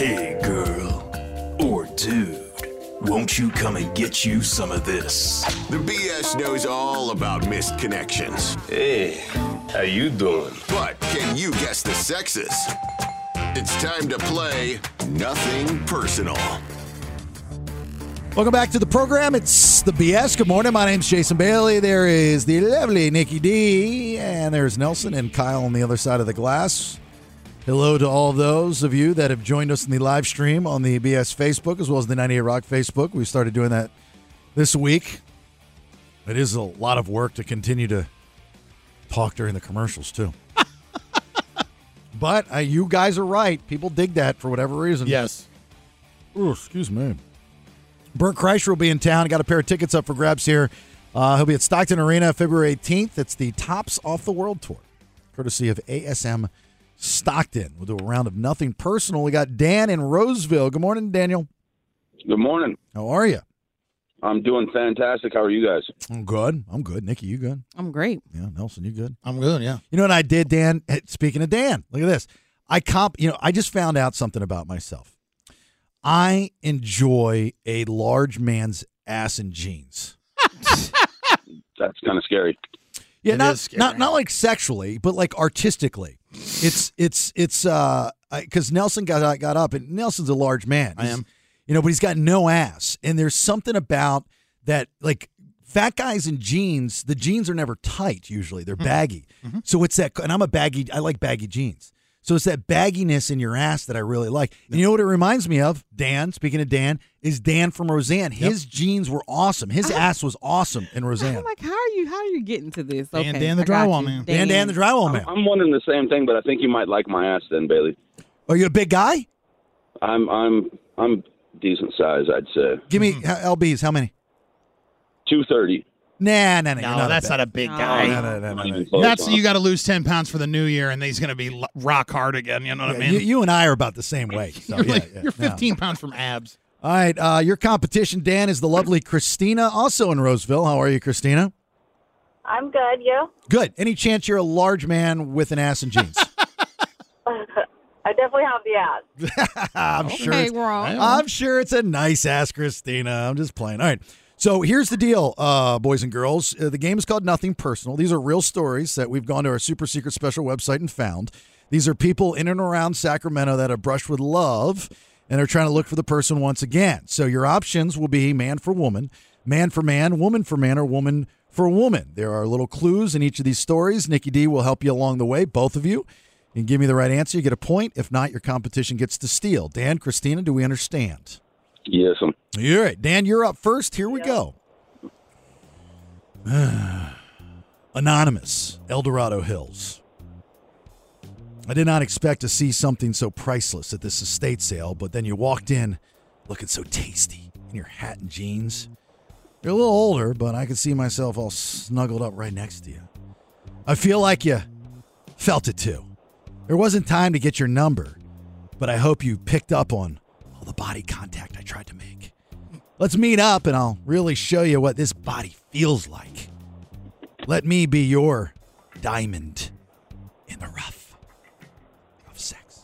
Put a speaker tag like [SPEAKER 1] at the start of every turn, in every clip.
[SPEAKER 1] Hey, girl. Or dude. Won't you come and get you some of this?
[SPEAKER 2] The BS knows all about missed connections.
[SPEAKER 3] Hey, how you doing?
[SPEAKER 2] But can you guess the sexes? It's time to play Nothing Personal.
[SPEAKER 4] Welcome back to the program. It's the BS. Good morning. My name's Jason Bailey. There is the lovely Nikki D, and there's Nelson and Kyle on the other side of the glass. Hello to all those of you that have joined us in the live stream on the BS Facebook as well as the 98 Rock Facebook. We started doing that this week. It is a lot of work to continue to talk during the commercials too. but uh, you guys are right. People dig that for whatever reason.
[SPEAKER 5] Yes.
[SPEAKER 4] Ooh, excuse me. Bert Kreischer will be in town. Got a pair of tickets up for grabs here. Uh, he'll be at Stockton Arena February 18th. It's the Tops Off the World Tour, courtesy of ASM Stockton. We'll do a round of nothing personal. We got Dan in Roseville. Good morning, Daniel.
[SPEAKER 6] Good morning.
[SPEAKER 4] How are you?
[SPEAKER 6] I'm doing fantastic. How are you guys?
[SPEAKER 4] I'm good. I'm good. Nikki, you good?
[SPEAKER 7] I'm great.
[SPEAKER 4] Yeah, Nelson, you good?
[SPEAKER 5] I'm good, yeah.
[SPEAKER 4] You know what I did, Dan? Speaking of Dan, look at this. I comp. You know, I just found out something about myself. I enjoy a large man's ass and jeans.
[SPEAKER 6] That's kind of scary.
[SPEAKER 4] Yeah,
[SPEAKER 5] It
[SPEAKER 4] not
[SPEAKER 5] scary.
[SPEAKER 4] not not like sexually, but like artistically. It's it's it's uh because Nelson got got up and Nelson's a large man.
[SPEAKER 5] I am.
[SPEAKER 4] you know, but he's got no ass, and there's something about that like fat guys in jeans. The jeans are never tight. Usually, they're baggy.
[SPEAKER 5] Mm-hmm.
[SPEAKER 4] So it's that, and I'm a baggy. I like baggy jeans. So it's that bagginess in your ass that I really like. And you know what it reminds me of? Dan, speaking of Dan, is Dan from Roseanne. His jeans were awesome. His ass was awesome in Roseanne.
[SPEAKER 7] I'm like, how are you? How are you getting to this?
[SPEAKER 5] Dan-
[SPEAKER 7] Okay,
[SPEAKER 5] Dan the drywall man.
[SPEAKER 4] Dan, Dan, the drywall man.
[SPEAKER 6] I'm wondering the same thing, but I think you might like my ass then, Bailey.
[SPEAKER 4] Are you a big guy?
[SPEAKER 6] I'm I'm I'm decent size, I'd say.
[SPEAKER 4] Give
[SPEAKER 5] Mm-hmm.
[SPEAKER 4] me uh, lbs. How many?
[SPEAKER 6] Two thirty.
[SPEAKER 4] Nah, nah, nah.
[SPEAKER 5] No,
[SPEAKER 4] not
[SPEAKER 5] that's
[SPEAKER 4] big.
[SPEAKER 5] not a big guy.
[SPEAKER 4] No, no, no, no, no.
[SPEAKER 5] That's you got to lose ten pounds for the new year, and he's going to be rock hard again. You know what
[SPEAKER 4] Yeah,
[SPEAKER 5] I mean?
[SPEAKER 4] you, you and I are about the same weight. So,
[SPEAKER 5] you're
[SPEAKER 4] yeah,
[SPEAKER 5] like,
[SPEAKER 4] yeah,
[SPEAKER 5] you're
[SPEAKER 4] no.
[SPEAKER 5] 15 pounds from abs.
[SPEAKER 4] All right. Uh, your competition, Dan, is the lovely Christina, also in Roseville. How are you, Christina?
[SPEAKER 8] I'm good. You?
[SPEAKER 4] Good. Any chance you're a large man with an ass and jeans?
[SPEAKER 8] I definitely have the ass.
[SPEAKER 4] I'm sure. It's. I'm sure it's a nice ass, Christina. I'm just playing. All right. So here's the deal, uh, boys and girls. Uh, the game is called Nothing Personal. These are real stories that we've gone to our super secret special website and found. These are people in and around Sacramento that have brushed with love and are trying to look for the person once again. So your options will be man for woman, man for man, woman for man, or woman for woman. There are little clues in each of these stories. Nikki D will help you along the way, both of you. Can give me the right answer, you get a point. If not, your competition gets to steal. Dan, Christina, do we understand?
[SPEAKER 6] Yes, I'm
[SPEAKER 4] All right, Dan, you're up first. Here we go. Anonymous, El Dorado Hills. I did not expect to see something so priceless at this estate sale, but then you walked in looking so tasty in your hat and jeans. You're a little older, but I could see myself all snuggled up right next to you. I feel like you felt it too. There wasn't time to get your number, but I hope you picked up on all the body contact I tried to make. Let's meet up and I'll really show you what this body feels like. Let me be your diamond in the rough of sex.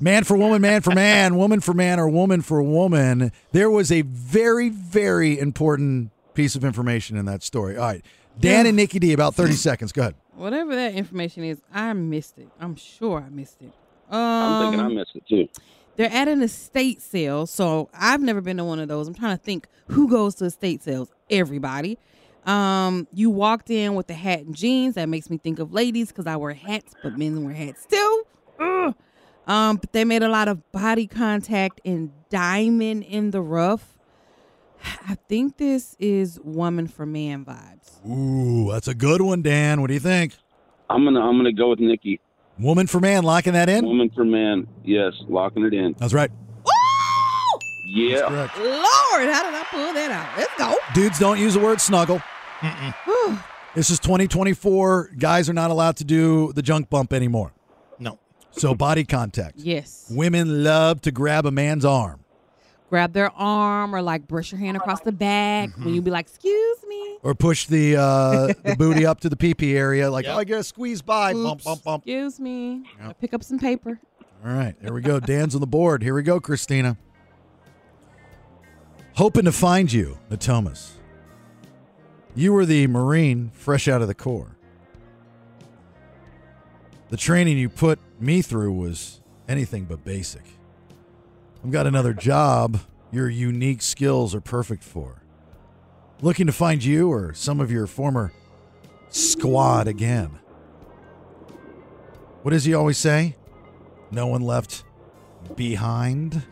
[SPEAKER 4] Man for woman, man for man, woman for man, or woman for woman. There was a very, very important piece of information in that story. All right. Dan and Nikki D, about 30 seconds. Go ahead.
[SPEAKER 7] Whatever that information is, I missed it. I'm sure I missed it. Um,
[SPEAKER 6] I'm thinking I missed it too.
[SPEAKER 7] They're at an estate sale, so I've never been to one of those. I'm trying to think who goes to estate sales. Everybody. Um, you walked in with the hat and jeans. That makes me think of ladies because I wear hats, but men wear hats too. Ugh. Um, but they made a lot of body contact and diamond in the rough. I think this is woman for man vibes.
[SPEAKER 4] Ooh, that's a good one, Dan. What do you think?
[SPEAKER 6] I'm gonna I'm gonna go with Nikki.
[SPEAKER 4] Woman for man, locking that in?
[SPEAKER 6] Woman for man. Yes, locking it in.
[SPEAKER 4] That's right.
[SPEAKER 7] Ooh!
[SPEAKER 6] Yeah.
[SPEAKER 4] Correct.
[SPEAKER 7] Lord, how did I pull that out? Let's go.
[SPEAKER 4] Dudes don't use the word snuggle. This is 2024. Guys are not allowed to do the junk bump anymore.
[SPEAKER 5] No.
[SPEAKER 4] So body contact.
[SPEAKER 7] Yes.
[SPEAKER 4] Women love to grab a man's arm.
[SPEAKER 7] Grab their arm or like brush your hand across the back mm-hmm. when you be like, excuse me.
[SPEAKER 4] Or push the uh, the booty up to the pee pee area, like,
[SPEAKER 5] Yep.
[SPEAKER 4] oh, I gotta squeeze by.
[SPEAKER 7] Oops.
[SPEAKER 4] bump, bump.
[SPEAKER 7] Excuse me. I pick up some paper.
[SPEAKER 4] All right, here we go. Dan's on the board. Here we go, Christina. Hoping to find you, Natomas. You were the Marine fresh out of the Corps. The training you put me through was anything but basic. I've got another job your unique skills are perfect for. Looking to find you or some of your former squad again. What does he always say? No one left behind.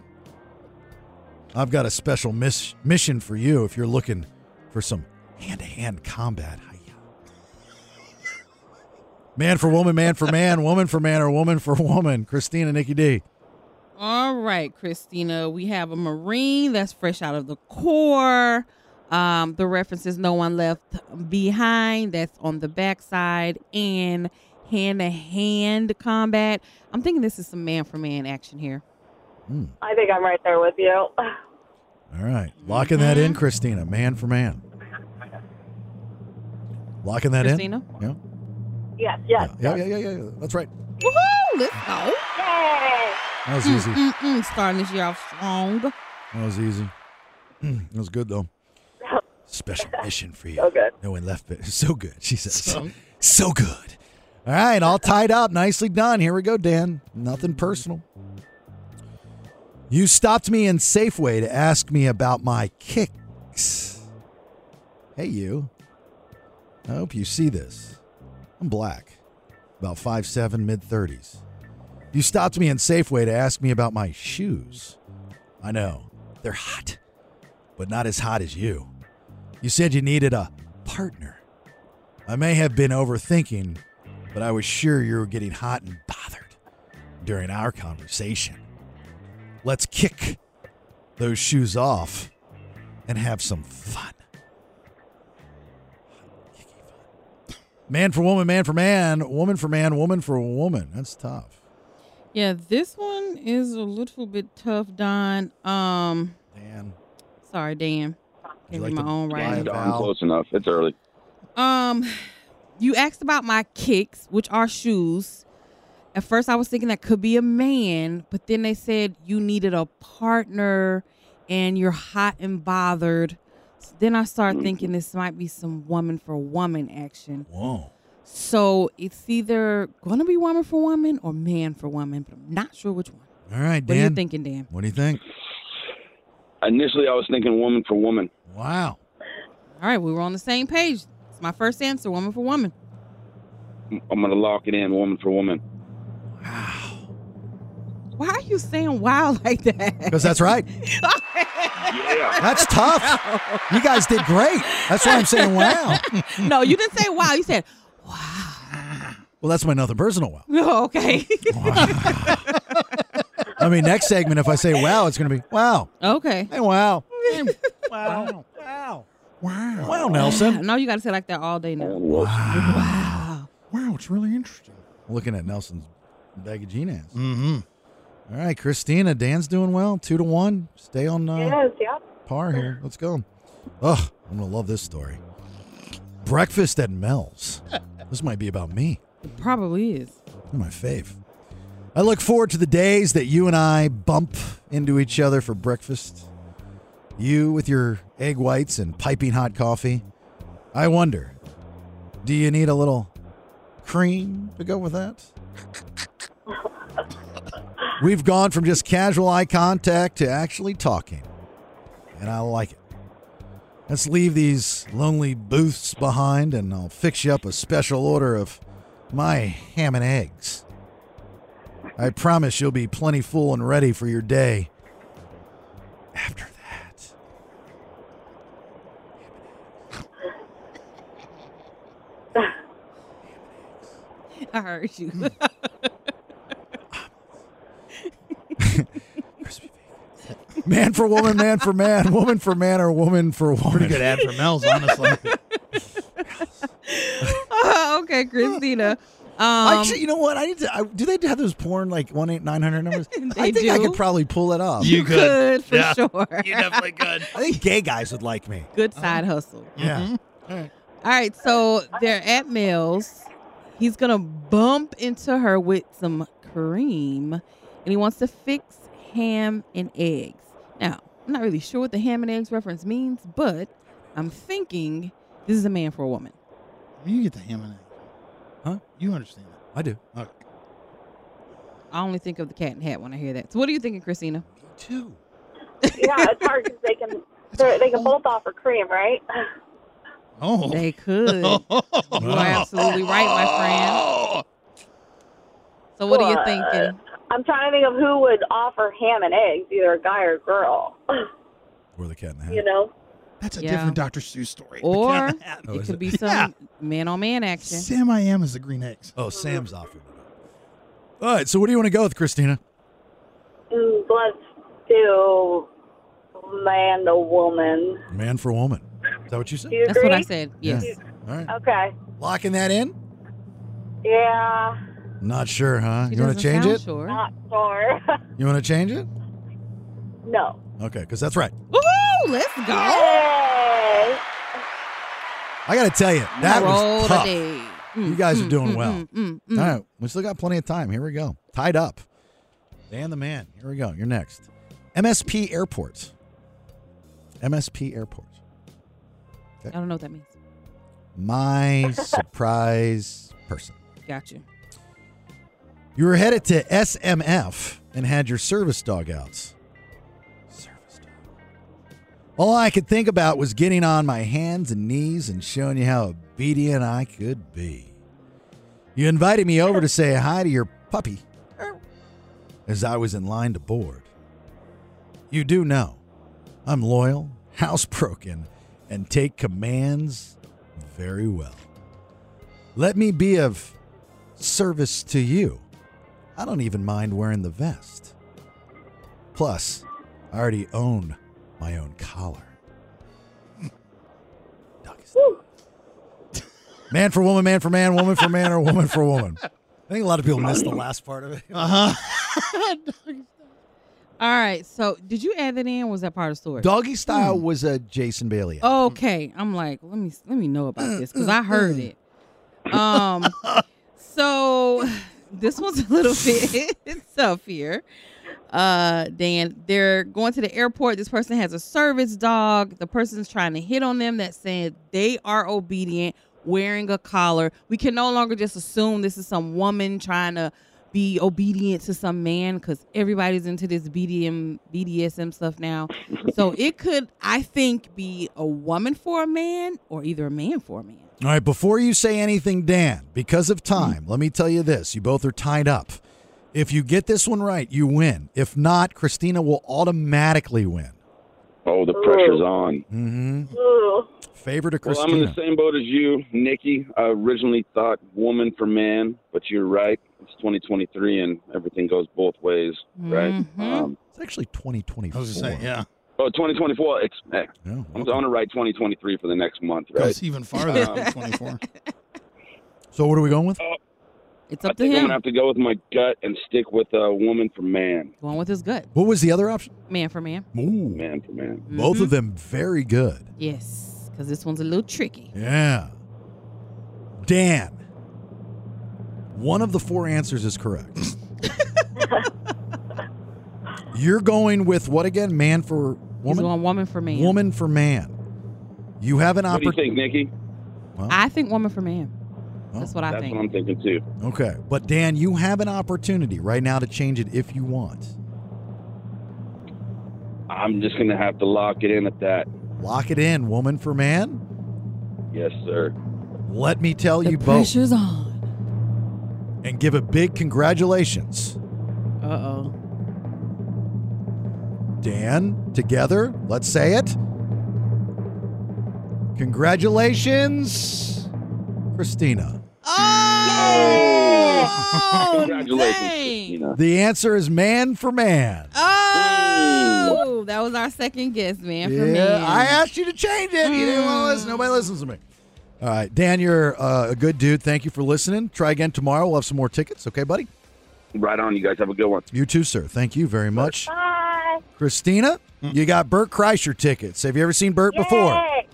[SPEAKER 4] I've got a special miss- mission for you if you're looking for some hand to hand combat. Man for woman, man for man, woman for man, or woman for woman. Christina, Nikki D.
[SPEAKER 7] All right, Christina. We have a Marine that's fresh out of the Corps. Um, the reference is no one left behind. That's on the backside and hand to hand combat. I'm thinking this is some man for man action here.
[SPEAKER 8] I think I'm right there with you.
[SPEAKER 4] All right. Locking that in, Christina. Man for man. Locking that
[SPEAKER 7] Christina?
[SPEAKER 4] in? Yeah.
[SPEAKER 8] Yes, yes.
[SPEAKER 4] Yeah, yeah, yeah, yeah, yeah. That's right.
[SPEAKER 7] Woohoo! Let's go.
[SPEAKER 8] Yay!
[SPEAKER 4] That was easy.
[SPEAKER 7] Mm-mm, starting this year off strong.
[SPEAKER 4] That was easy. that was good, though. Special mission for you.
[SPEAKER 8] So good.
[SPEAKER 4] No one left, but so good. She says, so, so good. All right, all tied up. Nicely done. Here we go, Dan. Nothing mm-hmm. personal. You stopped me in Safeway to ask me about my kicks. Hey, you. I hope you see this. I'm black, about 5'7, mid 30s. You stopped me in Safeway to ask me about my shoes. I know, they're hot, but not as hot as you. You said you needed a partner. I may have been overthinking, but I was sure you were getting hot and bothered during our conversation. Let's kick those shoes off and have some fun. Man for woman, man for man, woman for man, woman for woman. That's tough.
[SPEAKER 7] Yeah, this one is a little bit tough, Don. Um,
[SPEAKER 4] Dan.
[SPEAKER 7] sorry, Dan.
[SPEAKER 4] You like
[SPEAKER 7] my own right.
[SPEAKER 4] a
[SPEAKER 6] I'm close enough. It's early.
[SPEAKER 7] Um, you asked about my kicks, which are shoes. At first, I was thinking that could be a man, but then they said you needed a partner and you're hot and bothered. So then I started thinking this might be some woman for woman action.
[SPEAKER 4] Whoa.
[SPEAKER 7] So it's either going to be woman for woman or man for woman, but I'm not sure which one.
[SPEAKER 4] All right, Dan.
[SPEAKER 7] What are you thinking, Dan?
[SPEAKER 4] What do you think?
[SPEAKER 6] Initially, I was thinking woman for woman.
[SPEAKER 4] Wow.
[SPEAKER 7] All right, we were on the same page. It's my first answer, woman for woman.
[SPEAKER 6] I'm gonna lock it in, woman for woman. Wow.
[SPEAKER 7] Why are you saying wow like that?
[SPEAKER 4] Because that's right.
[SPEAKER 6] Yeah.
[SPEAKER 4] That's tough. You guys did great. That's why I'm saying wow.
[SPEAKER 7] no, you didn't say wow. You said, wow.
[SPEAKER 4] Well, that's my nothing personal wow.
[SPEAKER 7] oh, okay.
[SPEAKER 4] I mean, next segment, if I say wow, it's going to be wow.
[SPEAKER 7] okay.
[SPEAKER 4] Hey, wow. Wow. Wow. Wow. Wow, Nelson.
[SPEAKER 7] No, you got to say like that all day now.
[SPEAKER 4] Wow. Wow, Wow! it's really interesting. Looking at Nelson's bag of jean ass.
[SPEAKER 5] Mm-hmm.
[SPEAKER 4] All right, Christina. Dan's doing well. Two to one. Stay on uh,
[SPEAKER 8] Yes, yeah.
[SPEAKER 4] par here. Let's go. Oh, I'm going to love this story. Breakfast at Mel's. This might be about me.
[SPEAKER 7] It probably is.
[SPEAKER 4] They're my fave. I look forward to the days that you and I bump into each other for breakfast. You with your egg whites and piping hot coffee. I wonder, do you need a little cream to go with that? We've gone from just casual eye contact to actually talking, and I like it. Let's leave these lonely booths behind, and I'll fix you up a special order of my ham and eggs. I promise you'll be plenty full and ready for your day. After that,
[SPEAKER 7] I heard you. Hmm.
[SPEAKER 4] man for woman, man for man, woman for man, or woman for woman.
[SPEAKER 5] Pretty good ad for Mel's, honestly.
[SPEAKER 7] okay, Christina. Um,
[SPEAKER 4] Actually, you know what? I need to. I, do they have those porn like one eight nine hundred numbers?
[SPEAKER 7] They
[SPEAKER 4] I think I could probably pull it off.
[SPEAKER 5] You
[SPEAKER 7] you
[SPEAKER 5] could.
[SPEAKER 7] could for
[SPEAKER 5] Yeah.
[SPEAKER 7] sure.
[SPEAKER 5] You definitely could.
[SPEAKER 4] I think gay guys would like me.
[SPEAKER 7] Good uh-huh. side hustle.
[SPEAKER 4] Yeah. Mm-hmm.
[SPEAKER 7] All right, so they're at Mel's. He's gonna bump into her with some cream, and he wants to fix ham and eggs. Now, I'm not really sure what the ham and eggs reference means, but I'm thinking this is a man for a woman.
[SPEAKER 5] You get the ham and egg.
[SPEAKER 4] Huh?
[SPEAKER 5] You understand that?
[SPEAKER 4] I do.
[SPEAKER 5] Okay.
[SPEAKER 7] I only think of the cat and hat when I hear that. So, what are you thinking, Christina?
[SPEAKER 4] Two.
[SPEAKER 8] Yeah, it's hard because they can they're- they can both offer cream, right?
[SPEAKER 5] Oh.
[SPEAKER 7] They could. You are absolutely right, my friend. So, what are you thinking?
[SPEAKER 8] I'm trying to think of who would offer ham and eggs, either a guy or a girl.
[SPEAKER 4] Or the cat in the hat.
[SPEAKER 8] you know?
[SPEAKER 5] That's a
[SPEAKER 7] Yeah.
[SPEAKER 5] different Dr. Seuss story. The
[SPEAKER 7] Or
[SPEAKER 5] cat in the hat.
[SPEAKER 4] Oh,
[SPEAKER 7] it
[SPEAKER 4] is
[SPEAKER 7] could
[SPEAKER 4] it?
[SPEAKER 7] be some
[SPEAKER 5] Yeah.
[SPEAKER 7] man on man action.
[SPEAKER 5] Sam I am is the green eggs.
[SPEAKER 4] Oh, Sam's offered it. All right, so what do you want to go with, Christina?
[SPEAKER 8] Mm, Let's do man to woman.
[SPEAKER 4] Man for woman. Is that what you said?
[SPEAKER 8] Do you
[SPEAKER 7] That's what I said. Yes.
[SPEAKER 4] Yeah. All right.
[SPEAKER 8] Okay.
[SPEAKER 4] Locking that in?
[SPEAKER 8] Yeah,
[SPEAKER 4] Not sure, huh?
[SPEAKER 7] She
[SPEAKER 4] you want to change
[SPEAKER 7] sound
[SPEAKER 4] it?
[SPEAKER 7] Sure.
[SPEAKER 8] not sure.
[SPEAKER 4] You want to change it?
[SPEAKER 8] no.
[SPEAKER 4] Okay, because that's right.
[SPEAKER 7] Woohoo! Let's go.
[SPEAKER 8] Yay!
[SPEAKER 4] I got to tell you, that
[SPEAKER 7] Roll
[SPEAKER 4] was tough.
[SPEAKER 7] today.
[SPEAKER 4] You guys are doing
[SPEAKER 7] mm,
[SPEAKER 4] well.
[SPEAKER 7] mm, mm, mm.
[SPEAKER 4] All right, we still got plenty of time. Here we go. Tied up. Dan the man. Here we go. You're next. MSP Airport. MSP Airport.
[SPEAKER 7] I don't know what that means.
[SPEAKER 4] My surprise person.
[SPEAKER 7] Got you.
[SPEAKER 4] You were headed to SMF and had your service dog outs. Service dog. All I could think about was getting on my hands and knees and showing you how obedient I could be. You invited me over to say hi to your puppy er. as I was in line to board. You do know I'm loyal, housebroken, and take commands very well. Let me be of service to you. I don't even mind wearing the vest. Plus, I already own my own collar. Man for woman, man for man, woman for man, or woman for woman. I think a lot of people missed the last part of it.
[SPEAKER 5] Uh huh.
[SPEAKER 7] All right. So, did you add that in? Or was that part of the story?
[SPEAKER 4] Doggy style was a Jason Bailey.
[SPEAKER 7] Okay, I'm like, let me let me know about this because I heard it. Um, so this one's a little bit tough here. Uh, Dan, they're going to the airport. This person has a service dog. The person's trying to hit on them. That said they are obedient, wearing a collar. We can no longer just assume this is some woman trying to be obedient to some man because everybody's into this BDM BDSM stuff now. so it could, I think, be a woman for a man or either a man for a man.
[SPEAKER 4] All right, before you say anything, Dan, because of time, let me tell you this. You both are tied up. If you get this one right, you win. If not, Christina will automatically win.
[SPEAKER 6] Oh, the pressure's on.
[SPEAKER 4] Mm-hmm.
[SPEAKER 8] Ooh.
[SPEAKER 4] Favor to
[SPEAKER 6] Well, I'm in the same boat as you, Nikki. I originally thought woman for man, but you're right. It's 2023 and everything goes both ways, right?
[SPEAKER 7] Mhm.
[SPEAKER 6] Um,
[SPEAKER 4] It's actually 2024.
[SPEAKER 5] I was just saying, yeah.
[SPEAKER 6] oh, 2024. It's, eh,
[SPEAKER 4] Yeah,
[SPEAKER 6] I'm going to write 2023 for the next month, right?
[SPEAKER 5] Goes even farther
[SPEAKER 6] Um,
[SPEAKER 5] than 24.
[SPEAKER 4] So what are we going with?
[SPEAKER 7] It's
[SPEAKER 6] I
[SPEAKER 7] up to
[SPEAKER 6] think I'm gonna have to go with my gut and stick with a woman for man,
[SPEAKER 7] Going with his gut,
[SPEAKER 4] What was the other option?
[SPEAKER 7] man for man.
[SPEAKER 4] Ooh,
[SPEAKER 6] man for man.
[SPEAKER 4] both
[SPEAKER 7] Mhm.
[SPEAKER 4] of them very good.
[SPEAKER 7] Yes, because this one's a little tricky.
[SPEAKER 4] Yeah. Dan. One of the four answers is correct. You're going with what again? Man for
[SPEAKER 7] He's
[SPEAKER 4] woman?
[SPEAKER 7] going woman for man.
[SPEAKER 4] Woman for man. You have an opportunity.
[SPEAKER 6] What do you think, Nikki?
[SPEAKER 7] I think woman for man. That's what I
[SPEAKER 6] That's
[SPEAKER 7] think.
[SPEAKER 6] what I'm thinking too.
[SPEAKER 4] Okay. But Dan, you have an opportunity right now to change it if you want.
[SPEAKER 6] I'm just gonna have to lock it in at that.
[SPEAKER 4] Lock it in, woman for man.
[SPEAKER 6] Yes, sir.
[SPEAKER 4] Let me tell
[SPEAKER 7] the
[SPEAKER 4] you both
[SPEAKER 7] pressure's on.
[SPEAKER 4] and give a big congratulations.
[SPEAKER 7] Uh oh.
[SPEAKER 4] Dan, together, let's say it. Congratulations, Christina.
[SPEAKER 7] Oh!
[SPEAKER 6] Congratulations. Christina.
[SPEAKER 4] The answer is man for man.
[SPEAKER 7] Oh, that was our second guess, man for
[SPEAKER 4] yeah. I asked you to change it. You didn't want to listen. Nobody listens to me. All right, Dan, you're uh, a good dude. Thank you for listening. Try again tomorrow. We'll have some more tickets. Okay, buddy?
[SPEAKER 6] Right on. You guys have a good one.
[SPEAKER 4] You too, sir. Thank you very much.
[SPEAKER 8] Bye.
[SPEAKER 4] Christina, you got Bert Kreischer tickets. Have you ever seen Bert before?
[SPEAKER 8] Yay.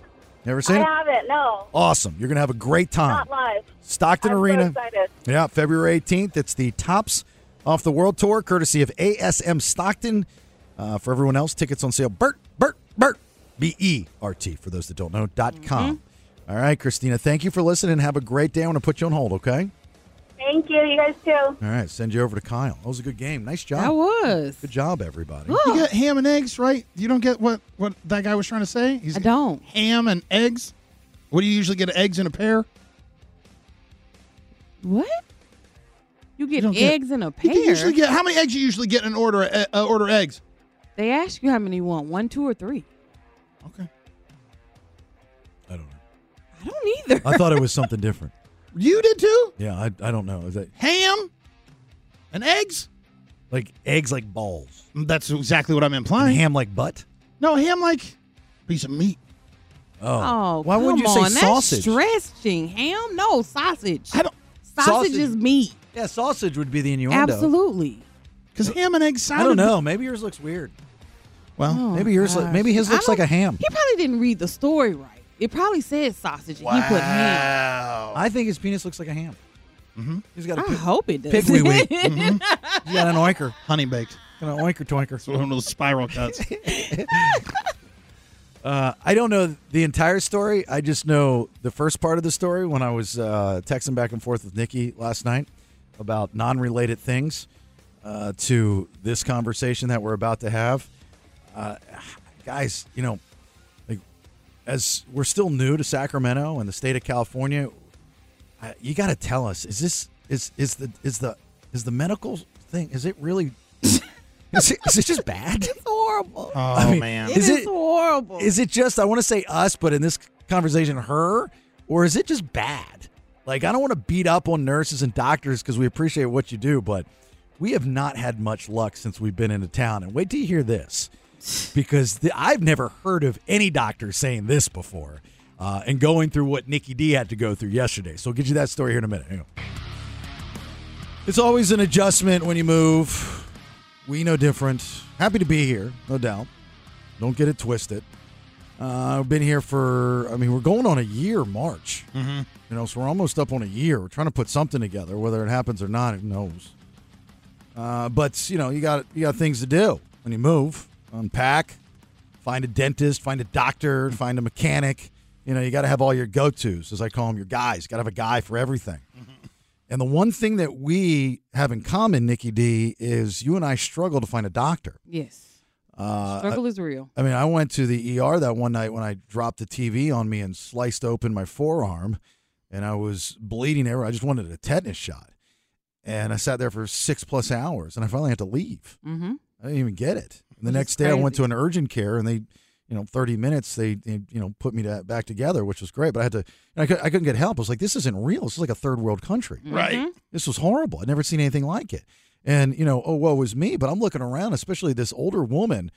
[SPEAKER 4] Never
[SPEAKER 8] I
[SPEAKER 4] seen it?
[SPEAKER 8] haven't. No,
[SPEAKER 4] Awesome. You're going to have a great time.
[SPEAKER 8] not live.
[SPEAKER 4] Stockton
[SPEAKER 8] I'm
[SPEAKER 4] Arena.
[SPEAKER 8] so excited.
[SPEAKER 4] Yeah, February 18th. It's the Tops off the world tour, courtesy of ASM Stockton. Uh, for everyone else, tickets on sale. Bert, Bert, Bert, B E R T, for those that don't know, dot com. All right, Christina, thank you for listening. Have a great day. I want to put you on hold, okay?
[SPEAKER 8] Thank you. You guys too.
[SPEAKER 4] All right, send you over to Kyle. That was a good game. Nice job.
[SPEAKER 7] That was.
[SPEAKER 4] Good job, everybody.
[SPEAKER 5] You get ham and eggs, right? You don't get what what that guy was trying to say. He's
[SPEAKER 7] I don't.
[SPEAKER 5] ham and eggs. What do you usually get? Eggs in a pair.
[SPEAKER 7] What? You get
[SPEAKER 5] don't get-
[SPEAKER 7] eggs in a pair.
[SPEAKER 5] can usually get how many eggs you usually get in order uh, order eggs.
[SPEAKER 7] They ask you how many you want. One, two, or three.
[SPEAKER 5] Okay.
[SPEAKER 4] I don't know.
[SPEAKER 7] I don't either.
[SPEAKER 4] I thought it was something different.
[SPEAKER 5] You did too.
[SPEAKER 4] Yeah, I, I don't know. Is that
[SPEAKER 5] Ham and eggs.
[SPEAKER 4] like eggs like balls?
[SPEAKER 5] Mm, that's exactly what I'm
[SPEAKER 4] And
[SPEAKER 5] implying.
[SPEAKER 4] ham like butt?
[SPEAKER 5] No, ham like piece of meat.
[SPEAKER 7] Oh, oh
[SPEAKER 4] Why wouldn't you
[SPEAKER 7] come
[SPEAKER 4] say sausage?
[SPEAKER 7] That's stretching. Ham? No, sausage.
[SPEAKER 5] I don't
[SPEAKER 7] sausage,
[SPEAKER 4] Sausage-
[SPEAKER 7] is meat.
[SPEAKER 4] Yeah, sausage would be the innuendo.
[SPEAKER 7] Absolutely.
[SPEAKER 5] because ham and eggs sound.
[SPEAKER 4] I don't know. Maybe yours looks weird.
[SPEAKER 5] Well,
[SPEAKER 7] Oh,
[SPEAKER 4] Maybe yours.
[SPEAKER 7] Gosh.
[SPEAKER 4] maybe his looks like a ham.
[SPEAKER 7] He probably didn't read the story right. It probably said sausage and he put ham.
[SPEAKER 5] wow.
[SPEAKER 4] I think his penis looks like a ham. Mm-hmm. He's got a
[SPEAKER 7] I
[SPEAKER 4] pig,
[SPEAKER 7] hope it does.
[SPEAKER 4] piggly weed. He's got an oinker.
[SPEAKER 5] Honey baked.
[SPEAKER 4] Got an oinker toinker.
[SPEAKER 5] One of those spiral cuts.
[SPEAKER 4] Uh, I don't know the entire story. I just know the first part of the story when I was uh, texting back and forth with Nikki last night about non-related things uh, to this conversation that we're about to have. Uh, guys, you know, like as we're still new to Sacramento and the state of California, uh, you got to tell us: is this is is the is the is the medical thing? Is it really? is, it, is it just bad?
[SPEAKER 7] It's horrible.
[SPEAKER 5] Oh
[SPEAKER 4] I mean,
[SPEAKER 5] man.
[SPEAKER 7] It
[SPEAKER 4] is
[SPEAKER 7] is
[SPEAKER 4] it-
[SPEAKER 7] horrible.
[SPEAKER 4] Is it just I want to say us, but in this conversation, her, or is it just bad? Like I don't want to beat up on nurses and doctors because we appreciate what you do, but we have not had much luck since we've been into town. And wait till you hear this, because the, I've never heard of any doctor saying this before, uh, and going through what Nikki D had to go through yesterday. So I'll get you that story here in a minute. It's always an adjustment when you move. We know different. Happy to be here, no doubt. Don't get it twisted. Uh, I've been here for, I mean, we're going on a year March. Mm-hmm. You know, so we're almost up on a year. We're trying to put something together, whether it happens or not, who knows. Uh, but you know, you got you got things to do when you move. Unpack, find a dentist, find a doctor, find a mechanic. You know, you got to have all your go tos, as I call them, your guys. Got to have a guy for everything. And the one thing that we have in common, Nikki D, is you and I struggle to find a doctor.
[SPEAKER 7] yes.
[SPEAKER 4] Uh,
[SPEAKER 7] Struggle is real.
[SPEAKER 4] I mean, I went to the ER that one night when I dropped the TV on me and sliced open my forearm, and I was bleeding everywhere. I just wanted a tetanus shot, and I sat there for six plus hours, and I finally had to leave.
[SPEAKER 7] Mm-hmm.
[SPEAKER 4] I didn't even get it. And the next day, I went to an urgent care, and they, you know, thirty minutes, they, they you know, put me to, back together, which was great. But I had to, I, could, I couldn't get help. I was like, this isn't real. This is like a third world country.
[SPEAKER 5] Right.
[SPEAKER 4] This was horrible. I'd never seen anything like it. And, you know, oh, woe was me. But I'm looking around, especially this older woman,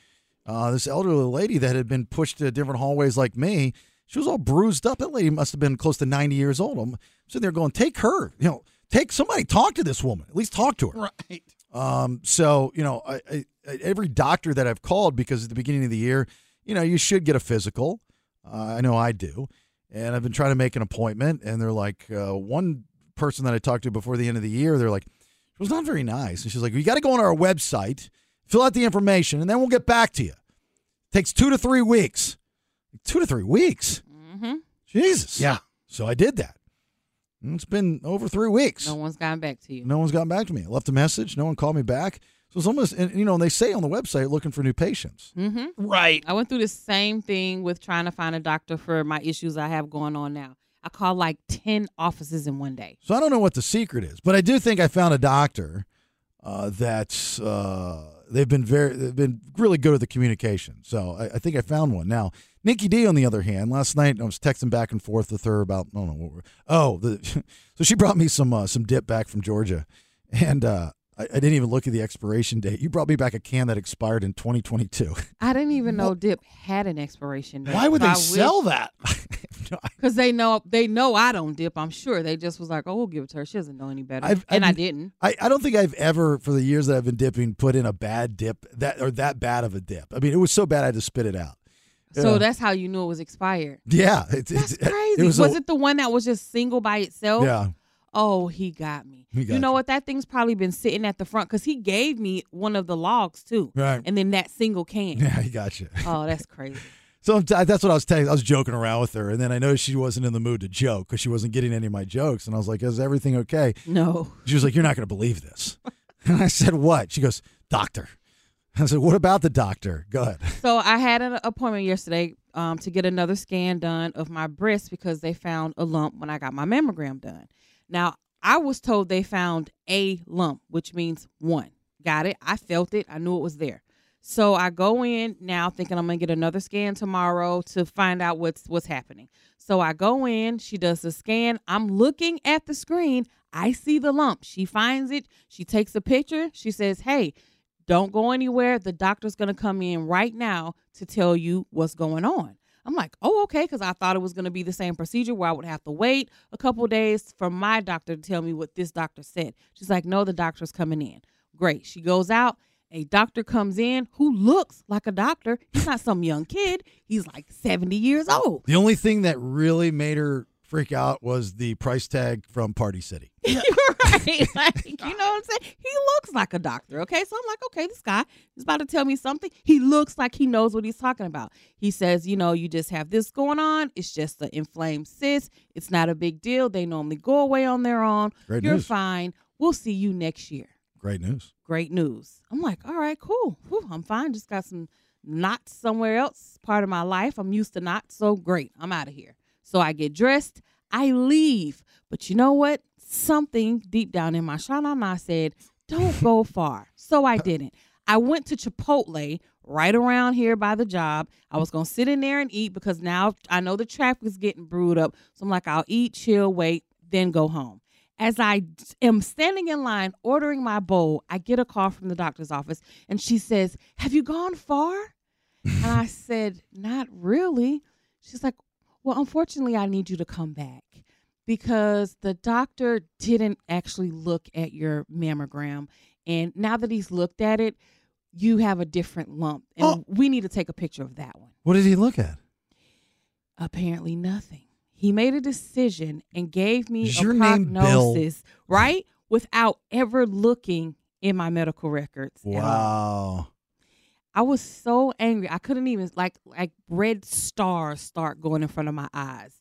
[SPEAKER 4] uh, this elderly lady that had been pushed to different hallways like me. She was all bruised up. That lady must have been close to 90 years old. I'm sitting there going, take her, you know, take somebody, talk to this woman, at least talk to her.
[SPEAKER 5] Right.
[SPEAKER 4] Um, so you know, I, I, every doctor that I've called because at the beginning of the year, you know, you should get a physical. Uh, I know I do, and I've been trying to make an appointment, and they're like, uh, one person that I talked to before the end of the year, they're like, it was not very nice, and she's like, you got to go on our website, fill out the information, and then we'll get back to you. Takes two to three weeks. Two to three weeks.
[SPEAKER 7] Mm-hmm.
[SPEAKER 4] Jesus.
[SPEAKER 5] Yeah.
[SPEAKER 4] So I did that. And It's been over three weeks.
[SPEAKER 7] No one's gotten back to you.
[SPEAKER 4] No one's gotten back to me. I left a message. No one called me back. So it's almost, and, you know, and they say on the website looking for new patients.
[SPEAKER 7] Mm-hmm.
[SPEAKER 5] Right.
[SPEAKER 7] I went through the same thing with trying to find a doctor for my issues I have going on now. I called like 10 offices in one day.
[SPEAKER 4] So I don't know what the secret is, but I do think I found a doctor uh, that uh, they've been very, they've been really good at the communication. So I, I think I found one. Now, Nikki D, on the other hand, last night I was texting back and forth with her about, I don't know what we're, oh, the, so she brought me some uh, some dip back from Georgia, and uh, I, I didn't even look at the expiration date. You brought me back a can that expired in 2022.
[SPEAKER 7] I didn't even know dip had an expiration date.
[SPEAKER 5] Why would
[SPEAKER 7] So
[SPEAKER 5] they
[SPEAKER 7] I
[SPEAKER 5] sell
[SPEAKER 7] wish-
[SPEAKER 5] that?
[SPEAKER 7] Because they know they know I don't dip. I'm sure they just was like, "Oh, we'll give it to her. She doesn't know any better,"
[SPEAKER 4] I've-
[SPEAKER 7] and I
[SPEAKER 4] I've-
[SPEAKER 7] didn't.
[SPEAKER 4] I, I don't think I've ever, for the years that I've been dipping, put in a bad dip that or that bad of a dip. I mean, it was so bad I had to spit it out.
[SPEAKER 7] So
[SPEAKER 4] Yeah.
[SPEAKER 7] that's how you knew it was expired.
[SPEAKER 4] Yeah, it,
[SPEAKER 7] That's
[SPEAKER 4] it,
[SPEAKER 7] crazy.
[SPEAKER 4] It was,
[SPEAKER 7] was
[SPEAKER 4] a-
[SPEAKER 7] it the one that was just single by itself?
[SPEAKER 4] Yeah,
[SPEAKER 7] Oh, he got me. You know
[SPEAKER 4] you.
[SPEAKER 7] what? That thing's probably been sitting at the front because he gave me one of the logs too,
[SPEAKER 4] Right.
[SPEAKER 7] and then that single can.
[SPEAKER 4] Yeah, he got you.
[SPEAKER 7] Oh, that's crazy.
[SPEAKER 4] So that's what I was telling. I was joking around with her, and then I noticed she wasn't in the mood to joke because she wasn't getting any of my jokes. And I was like, "Is everything okay?"
[SPEAKER 7] No.
[SPEAKER 4] She was like, "You're not going to believe this." And I said, "What?" She goes, "Doctor." I said, "What about the doctor?" Go ahead.
[SPEAKER 7] So I had an appointment yesterday um, to get another scan done of my breast because they found a lump when I got my mammogram done. Now I was told they found a lump, which means one. Got it? I felt it. I knew it was there. So I go in now thinking I'm gonna get another scan tomorrow to find out what's what's happening. So I go in, she does the scan. I'm looking at the screen. I see the lump. She finds it. She takes a picture. She says, "Hey, don't go anywhere. The doctor's to come in right now to tell you what's going on. I'm like, oh, okay, because I thought it was going to be the same procedure where I would have to wait a couple days for my doctor to tell me what this doctor said. She's like, no, the doctor's coming in. Great. She goes out. A doctor comes in who looks like a doctor. He's not some young kid. He's like 70 years old.
[SPEAKER 4] The only thing that really made her freak out was the price tag from Party City.
[SPEAKER 7] right? Like, you know what I'm saying? He looks like a doctor. Okay. So I'm like, okay, this guy is about to tell me something. He looks like he knows what he's talking about. He says, you know, you just have this going on. It's just an inflamed cyst. It's not a big deal. They normally go away on their own.
[SPEAKER 4] Great
[SPEAKER 7] You're
[SPEAKER 4] news.
[SPEAKER 7] fine. We'll see you next year.
[SPEAKER 4] Great news.
[SPEAKER 7] Great news. I'm like, all right, cool. Whew, I'm fine. Just got some knots somewhere else, part of my life. I'm used to knots. So great. I'm out of here. So I get dressed. I leave. But you know what? Something deep down in my shana shanana said, don't go far. So I didn't. I went to Chipotle right around here by the job. I was going to sit in there and eat because now I know the traffic is getting brewed up. So I'm like, I'll eat, chill, wait, then go home. As I am standing in line ordering my bowl, I get a call from the doctor's office and she says, Have you gone far? and I said, Not really. She's like, Well, unfortunately, I need you to come back because the doctor didn't actually look at your mammogram. And now that he's looked at it, you have a different lump. And
[SPEAKER 4] Oh.
[SPEAKER 7] we need to take a picture of that one.
[SPEAKER 4] What did he look at?
[SPEAKER 7] Apparently, nothing. He made a decision and gave me
[SPEAKER 4] Is
[SPEAKER 7] a prognosis, right? Without ever looking in my medical records.
[SPEAKER 4] Wow.
[SPEAKER 7] I was so angry. I couldn't even like like red stars start going in front of my eyes.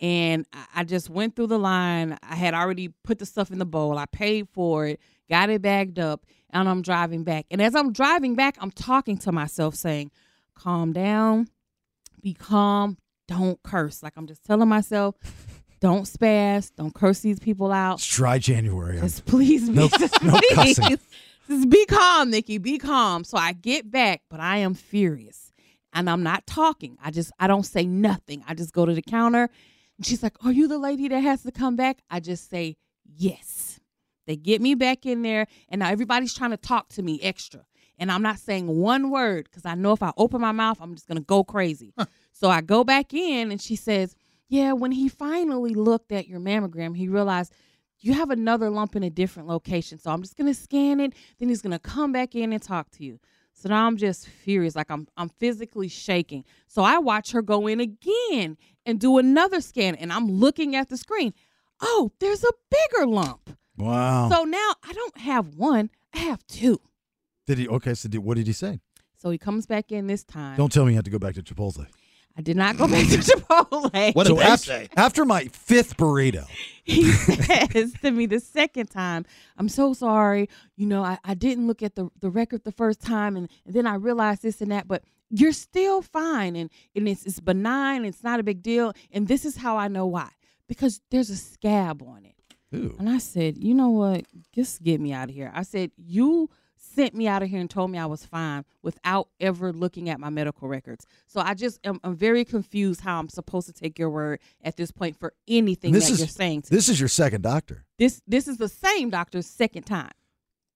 [SPEAKER 7] And I- just went through the line. I had already put the stuff in the bowl. I paid for it, got it bagged up, and I'm driving back. And as I'm driving back, I'm talking to myself saying, calm down, be calm, don't curse. Like I'm just telling myself, don't spaz, don't curse these people out.
[SPEAKER 4] It's dry January.
[SPEAKER 7] Just please,
[SPEAKER 4] No-
[SPEAKER 7] just
[SPEAKER 4] no
[SPEAKER 7] please.
[SPEAKER 4] cussing.
[SPEAKER 7] Just be calm, Nikki. Be calm. So I get back, but I am furious. And I'm not talking. I just I don't say nothing. I just go to the counter. And she's like, Are you the lady that has to come back? I just say yes. They get me back in there, and now everybody's trying to talk to me extra. And I'm not saying one word because I know if I open my mouth, I'm just gonna go crazy. So I go back in and she says, Yeah, when he finally looked at your mammogram, he realized you have another lump in a different location. So I'm just gonna scan it. Then he's gonna come back in and talk to you. So now I'm just furious, like I'm I'm physically shaking. So I watch her go in again and do another scan, and I'm looking at the screen. Oh, there's a bigger lump.
[SPEAKER 4] Wow.
[SPEAKER 7] So now I don't have one, I have two.
[SPEAKER 4] did he? Okay. So did, what did he say?
[SPEAKER 7] So he comes back in this time.
[SPEAKER 4] Don't tell me you have to go back to Chipotle.
[SPEAKER 7] I did not go back to Chipotle.
[SPEAKER 5] What
[SPEAKER 4] so
[SPEAKER 5] did they
[SPEAKER 4] after,
[SPEAKER 5] say?
[SPEAKER 4] after my fifth burrito,
[SPEAKER 7] he says to me the second time, I'm so sorry. You know, I, I didn't look at the, the record the first time and, and then I realized this and that, but you're still fine and, and it's, it's benign, it's not a big deal. And this is how I know why. Because there's a scab on it.
[SPEAKER 4] Ooh.
[SPEAKER 7] And I said, you know what? Just get me out of here. I said, you sent me out of here and told me I was fine without ever looking at my medical records. So I just am I'm very confused how I'm supposed to take your word at this point for anything
[SPEAKER 4] this
[SPEAKER 7] that
[SPEAKER 4] is
[SPEAKER 7] you're saying to me.
[SPEAKER 4] this is your second doctor.
[SPEAKER 7] This this is the same doctor's second time.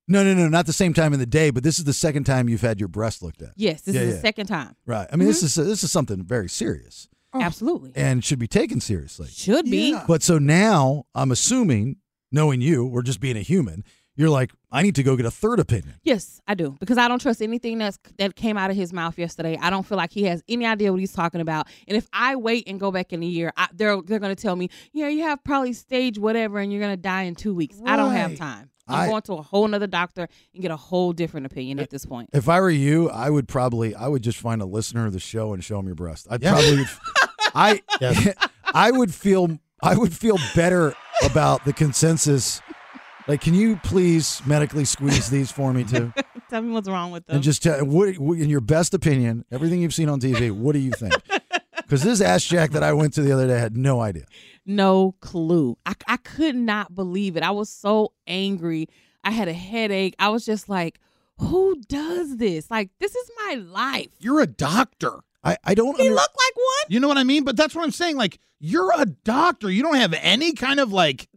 [SPEAKER 4] No, no, no, not the same time in the day, but this is the second time you've had your breast looked at.
[SPEAKER 7] Yes, this
[SPEAKER 4] Yeah,
[SPEAKER 7] is
[SPEAKER 4] yeah.
[SPEAKER 7] the second time.
[SPEAKER 4] Right. I mean, this
[SPEAKER 7] Mm-hmm.
[SPEAKER 4] is this is something very serious
[SPEAKER 7] Absolutely.
[SPEAKER 4] and should be taken seriously.
[SPEAKER 7] Should be.
[SPEAKER 4] But so now I'm assuming, knowing you, we're just being a human, you're like, I need to go get a third opinion.
[SPEAKER 7] Yes, I do because I don't trust anything that's that came out of his mouth yesterday. I don't feel like he has any idea what he's talking about. And if I wait and go back in a year, I, they're they're going to tell me, yeah, you have probably stage whatever, and you're going to die in two weeks. I don't have time. I'm
[SPEAKER 4] I-
[SPEAKER 7] going to a whole nother doctor and get a whole different opinion at this point.
[SPEAKER 4] If I were you, I would probably I would just find a listener of the show and show him your breast. I'd
[SPEAKER 5] Yeah.
[SPEAKER 4] probably I I would feel I would feel better about the consensus. Like, can you please medically squeeze these for me too?
[SPEAKER 7] Tell me what's wrong with them.
[SPEAKER 4] And just tell what, what in your best opinion, everything you've seen on TV, what do you think? Because this ass jack that I went to the other day had no idea.
[SPEAKER 7] no clue. I, I could not believe it. I was so angry. I had a headache. I was just like, who does this? Like, this is my life.
[SPEAKER 5] You're a doctor.
[SPEAKER 4] I, I don't
[SPEAKER 7] He
[SPEAKER 4] under-
[SPEAKER 7] looked like one.
[SPEAKER 5] You know what I mean? But that's what I'm saying. Like, you're a doctor. You don't have any kind of like.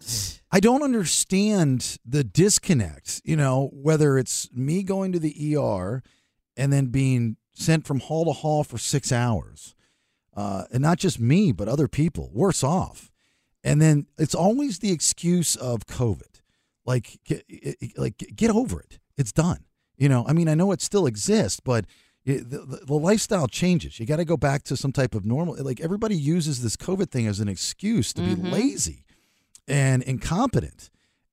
[SPEAKER 4] I don't understand the disconnect, you know, whether it's me going to the ER and then being sent from hall to hall for six hours. Uh, and not just me, but other people worse off. And then it's always the excuse of COVID. Like, get, like get over it. It's done. You know, I mean, I know it still exists, but it, the, the, lifestyle changes. You got to go back to some type of normal. Like everybody uses this COVID thing as an excuse to be
[SPEAKER 7] Mhm.
[SPEAKER 4] lazy and incompetent,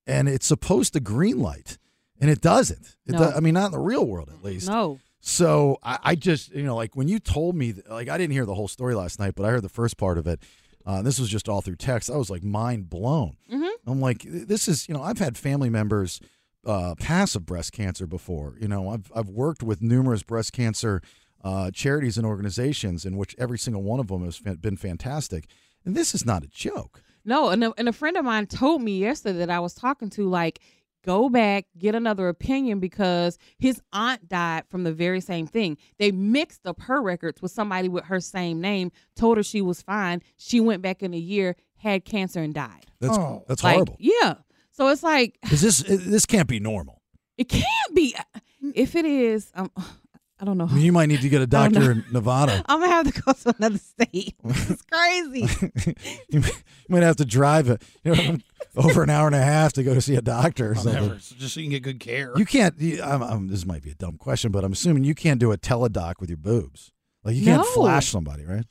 [SPEAKER 4] and it's supposed to green light, and it doesn't. It
[SPEAKER 7] No.
[SPEAKER 4] do- I mean, not in the real world, at least.
[SPEAKER 7] No.
[SPEAKER 4] So I, I just, you know, like when you told me, like I didn't hear the whole story last night, but I heard the first part of it. Uh, this was just all through text. I was like mind blown.
[SPEAKER 7] Mhm.
[SPEAKER 4] I'm like, this is, you know, I've had family members uh, pass of breast cancer before. You know, I've I've worked with numerous breast cancer uh, charities and organizations, in which every single one of them has been fantastic. And this is not a joke.
[SPEAKER 7] No, and a, and a friend of mine told me yesterday that I was talking to, like, go back, get another opinion because his aunt died from the very same thing. They mixed up her records with somebody with her same name, told her she was fine. She went back in a year, had cancer, and died.
[SPEAKER 4] That's
[SPEAKER 5] Oh.
[SPEAKER 4] that's
[SPEAKER 7] Like,
[SPEAKER 4] horrible.
[SPEAKER 7] Yeah. So it's like,
[SPEAKER 4] Is this this can't be normal?
[SPEAKER 7] it can't be. If it is, um, I don't know.
[SPEAKER 4] I mean, you might need to get a doctor in Nevada.
[SPEAKER 7] I'm gonna have to go to another state. It's crazy.
[SPEAKER 4] you might have to drive a, you know, over an hour and a half to go to see a doctor or something.
[SPEAKER 5] Whatever. So just so you can get good care.
[SPEAKER 4] You can't. You, I'm, I'm, this might be a dumb question, but I'm assuming you can't do a teledoc with your boobs. Like you can't
[SPEAKER 7] No.
[SPEAKER 4] flash somebody, right?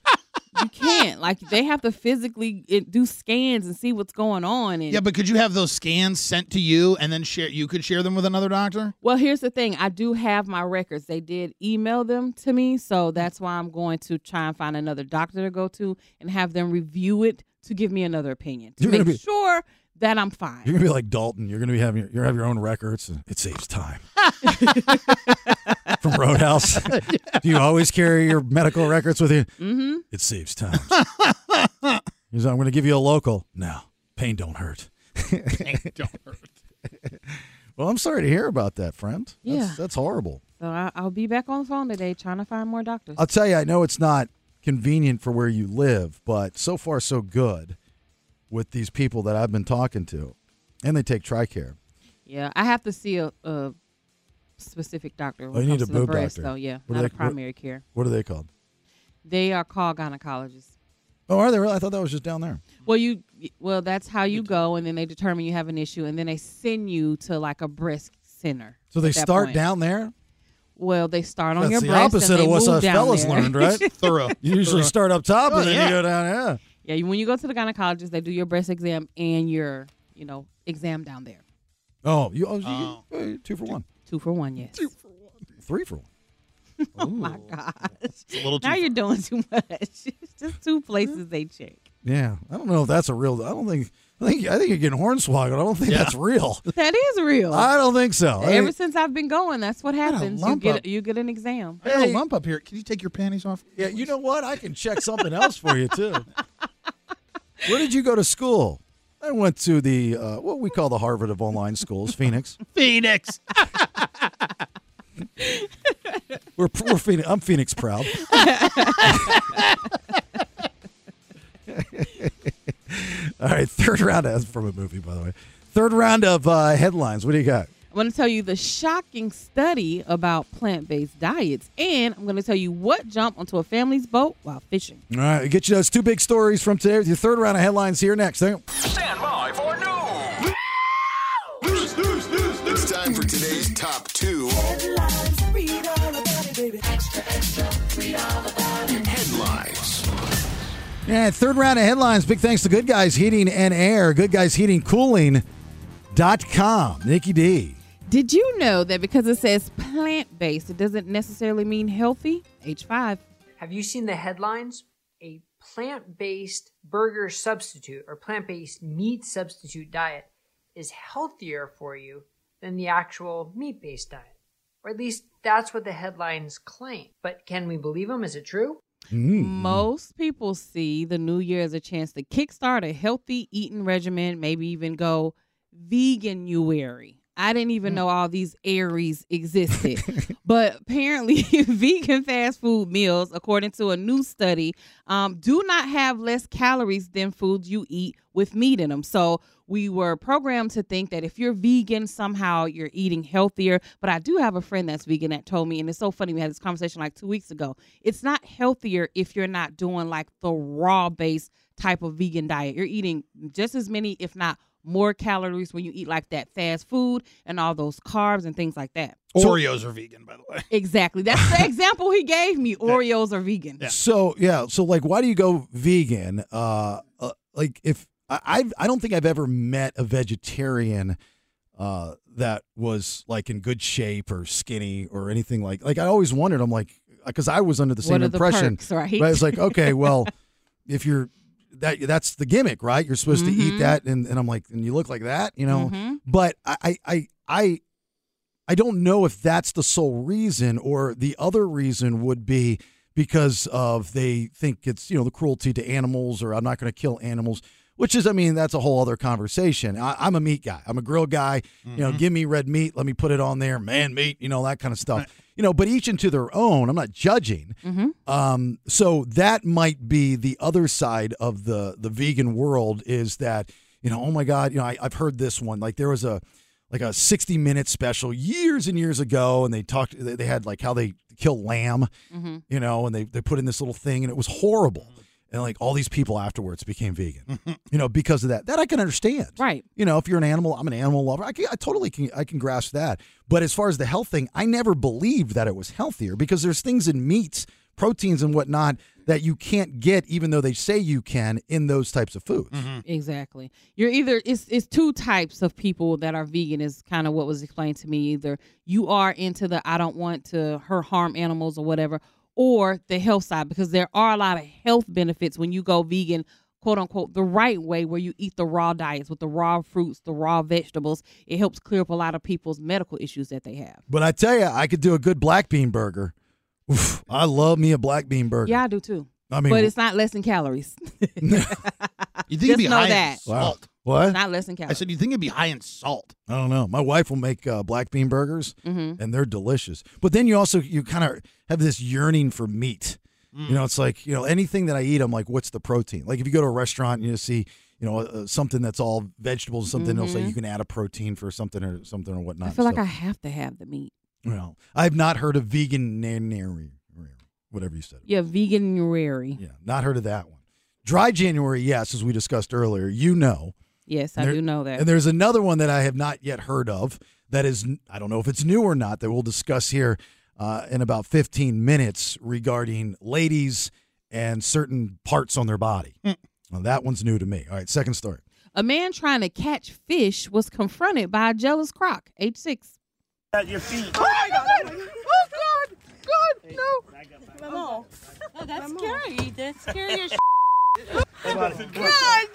[SPEAKER 7] You can't. Like they have to physically eh, do scans and see what's going on. And
[SPEAKER 5] yeah, but could you have those scans sent to you and then share? You could share them with another doctor.
[SPEAKER 7] Well, here's the thing. I do have my records. They did email them to me, so that's why I'm going to try and find another doctor to go to and have them review it to give me another opinion to
[SPEAKER 4] You're
[SPEAKER 7] make
[SPEAKER 4] be-
[SPEAKER 7] sure that I'm fine.
[SPEAKER 4] You're gonna be like Dalton. You're gonna be having your, you have your own records. And it saves time. From Roadhouse. Do you always carry your medical records with you?
[SPEAKER 7] Mm-hmm.
[SPEAKER 4] It saves time. He's like, I'm gonna give you a local. No, pain don't hurt.
[SPEAKER 5] Don't hurt.
[SPEAKER 4] Well, I'm sorry to hear about that, friend. That's,
[SPEAKER 7] Yeah.
[SPEAKER 4] that's horrible.
[SPEAKER 7] So I, I'll be back on the phone today trying to find more doctors.
[SPEAKER 4] I'll tell you, I know it's not convenient for where you live, but so far so good with these people that I've been talking to, and they take Tricare.
[SPEAKER 7] yeah, I have to see a, a specific doctor. When
[SPEAKER 4] Oh, you
[SPEAKER 7] it
[SPEAKER 4] need a
[SPEAKER 7] to the
[SPEAKER 4] boob
[SPEAKER 7] breast,
[SPEAKER 4] doctor.
[SPEAKER 7] though. Yeah,
[SPEAKER 4] What
[SPEAKER 7] not
[SPEAKER 4] are
[SPEAKER 7] a
[SPEAKER 4] they- what-
[SPEAKER 7] primary care.
[SPEAKER 4] What are they called?
[SPEAKER 7] They are called gynecologists.
[SPEAKER 4] Oh, are they really? I thought that was just down there.
[SPEAKER 7] Well, you well, that's how you go, and then they determine you have an issue, and then they send you to like a breast center.
[SPEAKER 4] So they start
[SPEAKER 7] point.
[SPEAKER 4] down there.
[SPEAKER 7] Well, they start on
[SPEAKER 4] That's
[SPEAKER 7] your
[SPEAKER 4] the
[SPEAKER 7] breast.
[SPEAKER 4] opposite
[SPEAKER 7] and
[SPEAKER 4] of
[SPEAKER 7] they
[SPEAKER 4] what us fellas
[SPEAKER 7] there.
[SPEAKER 4] learned, right?
[SPEAKER 5] Thorough.
[SPEAKER 4] You usually
[SPEAKER 5] Thorough.
[SPEAKER 4] start up top
[SPEAKER 5] Oh,
[SPEAKER 4] and then
[SPEAKER 5] yeah.
[SPEAKER 4] you go down. Yeah.
[SPEAKER 7] Yeah, you- when you go to the gynecologist, they do your breast exam and your you know exam down there.
[SPEAKER 4] Oh, you, oh, you
[SPEAKER 5] Oh.
[SPEAKER 4] uh, two for one,
[SPEAKER 7] Two for one, yes.
[SPEAKER 4] three for one.
[SPEAKER 7] Oh my gosh!
[SPEAKER 5] a little
[SPEAKER 7] now
[SPEAKER 5] too
[SPEAKER 7] you're doing too much. It's just two places they check.
[SPEAKER 4] Yeah, I don't know if that's a real. I don't think. I think. I think you're getting hornswoggled. I don't think
[SPEAKER 5] Yeah.
[SPEAKER 4] that's real.
[SPEAKER 7] That is real.
[SPEAKER 4] I don't think so. I
[SPEAKER 7] Ever
[SPEAKER 4] think-
[SPEAKER 7] since I've been going, that's what
[SPEAKER 5] a
[SPEAKER 7] happens. You
[SPEAKER 5] lump
[SPEAKER 7] get
[SPEAKER 5] up.
[SPEAKER 7] you get an exam.
[SPEAKER 5] I got
[SPEAKER 4] Hey.
[SPEAKER 5] a lump up here. Can you take your panties off?
[SPEAKER 4] yeah, you know what? I can check something else for you too. Where did you go to school? I went to the uh, what we call the Harvard of online schools, Phoenix.
[SPEAKER 5] Phoenix.
[SPEAKER 4] We're, we're Phoenix. I'm Phoenix proud. All right, third round. From a movie, by the way. Third round of uh, headlines. What do you got?
[SPEAKER 7] I'm going to tell you the shocking study about plant based diets, and I'm going to tell you what jumped onto a family's boat while fishing.
[SPEAKER 4] All right, get you those two big stories from today with your third round of headlines here next.
[SPEAKER 1] Stand by for news.
[SPEAKER 2] news, news, news, news. It's time for today's top two. Headlines, read all about it, baby. Extra, extra, read all about it. Headlines.
[SPEAKER 4] Yeah, third round of headlines. Big thanks to Good Guys Heating and Air, Good Guys Heating Cooling. Dot com. Nikki D.
[SPEAKER 7] Did you know that because it says plant based, it doesn't necessarily mean healthy? H5.
[SPEAKER 9] Have you seen the headlines? A plant based burger substitute or plant based meat substitute diet is healthier for you than the actual meat based diet. Or at least that's what the headlines claim. But can we believe them? Is it true? Hmm.
[SPEAKER 7] Most people see the new year as a chance to kickstart a healthy eating regimen, maybe even go vegan January. I didn't even know all these Aries existed. but apparently, vegan fast food meals, according to a new study, um, do not have less calories than foods you eat with meat in them. So we were programmed to think that if you're vegan, somehow you're eating healthier. But I do have a friend that's vegan that told me, and it's so funny, we had this conversation like two weeks ago. It's not healthier if you're not doing like the raw based type of vegan diet. You're eating just as many, if not more calories when you eat like that fast food and all those carbs and things like that.
[SPEAKER 5] Oreos are vegan, by the way.
[SPEAKER 7] Exactly. That's the example he gave me. Oreos are vegan.
[SPEAKER 4] So yeah, so like, why do you go vegan? Uh, uh like if I I've, I don't think I've ever met a vegetarian uh that was like in good shape or skinny or anything like like I always wondered. I'm like because I was under the same
[SPEAKER 7] What are the
[SPEAKER 4] impression.
[SPEAKER 7] perks, right?
[SPEAKER 4] It's like okay, well, if you're that that's the gimmick, right? You're supposed to eat
[SPEAKER 7] Mhm.
[SPEAKER 4] that, and, and I'm like, and you look like that, you know.
[SPEAKER 7] Mhm.
[SPEAKER 4] But I I I. I I don't know if that's the sole reason or the other reason would be because of they think it's you know the cruelty to animals or I'm not going to kill animals, which is I mean that's a whole other conversation. I, I'm a meat guy. I'm a grill guy. You know, give me red meat. Let me put it on there, man meat. You know that kind of stuff. You know, but each into their own. I'm not judging. Um, so that might be the other side of the the vegan world is that you know, oh my God, you know, I, I've heard this one. Like there was a like a 60 minute special years and years ago, and they talked. They had like how they kill lamb,
[SPEAKER 7] Mhm.
[SPEAKER 4] you know, and they they put in this little thing, and it was horrible. And like all these people afterwards became vegan, mm-hmm. you know, because of that. That I can understand,
[SPEAKER 7] Right.
[SPEAKER 4] you know, if you're an animal, I'm an animal lover. I, can, I totally can, I can grasp that. But as far as the health thing, I never believed that it was healthier because there's things in meats, proteins, and whatnot that you can't get, even though they say you can, in those types of foods. Mm-hmm.
[SPEAKER 7] Exactly. You're either it's it's two types of people that are vegan is kind of what was explained to me. Either you are into the I don't want to hurt harm animals or whatever, or the health side because there are a lot of health benefits when you go vegan, quote unquote, the right way where you eat the raw diets with the raw fruits, the raw vegetables. It helps clear up a lot of people's medical issues that they have.
[SPEAKER 4] But I tell you, I could do a good black bean burger. Oof, I love me a black bean burger.
[SPEAKER 7] Yeah, I do too.
[SPEAKER 4] I mean,
[SPEAKER 7] but it's not less than calories.
[SPEAKER 5] You think
[SPEAKER 7] Just
[SPEAKER 5] it'd be
[SPEAKER 7] know
[SPEAKER 5] high in
[SPEAKER 7] that.
[SPEAKER 4] Wow.
[SPEAKER 5] salt?
[SPEAKER 4] What?
[SPEAKER 7] It's not less than
[SPEAKER 5] I
[SPEAKER 7] calories.
[SPEAKER 5] said, you think it'd be high in salt?
[SPEAKER 4] I don't know. My wife will make uh, black bean burgers,
[SPEAKER 7] Mhm.
[SPEAKER 4] and they're delicious. But then you also you kind of have this yearning for meat. You know, it's like you know anything that I eat, I'm like, what's the protein? Like if you go to a restaurant and you see you know uh, something that's all vegetables, something they'll say
[SPEAKER 7] Mhm.
[SPEAKER 4] you can add a protein for something or something or whatnot.
[SPEAKER 7] I feel like I have to have the meat.
[SPEAKER 4] well, I've not heard of vegan nanary, whatever you said.
[SPEAKER 7] Yeah, vegan January.
[SPEAKER 4] Yeah, not heard of that one. Dry January, yes, as we discussed earlier, you know.
[SPEAKER 7] Yes, I
[SPEAKER 4] There-
[SPEAKER 7] do know that.
[SPEAKER 4] And there's another one that I have not yet heard of that is, I don't know if it's new or not, that we'll discuss here uh, in about 15 minutes regarding ladies and certain parts on their body. Well, that one's new to me. All right, second story.
[SPEAKER 7] A man trying to catch fish was confronted by a jealous croc, age six.
[SPEAKER 10] At your feet.
[SPEAKER 11] Oh my god! Oh god! God, no! Mamo. Oh, that's scary. That's scary as God!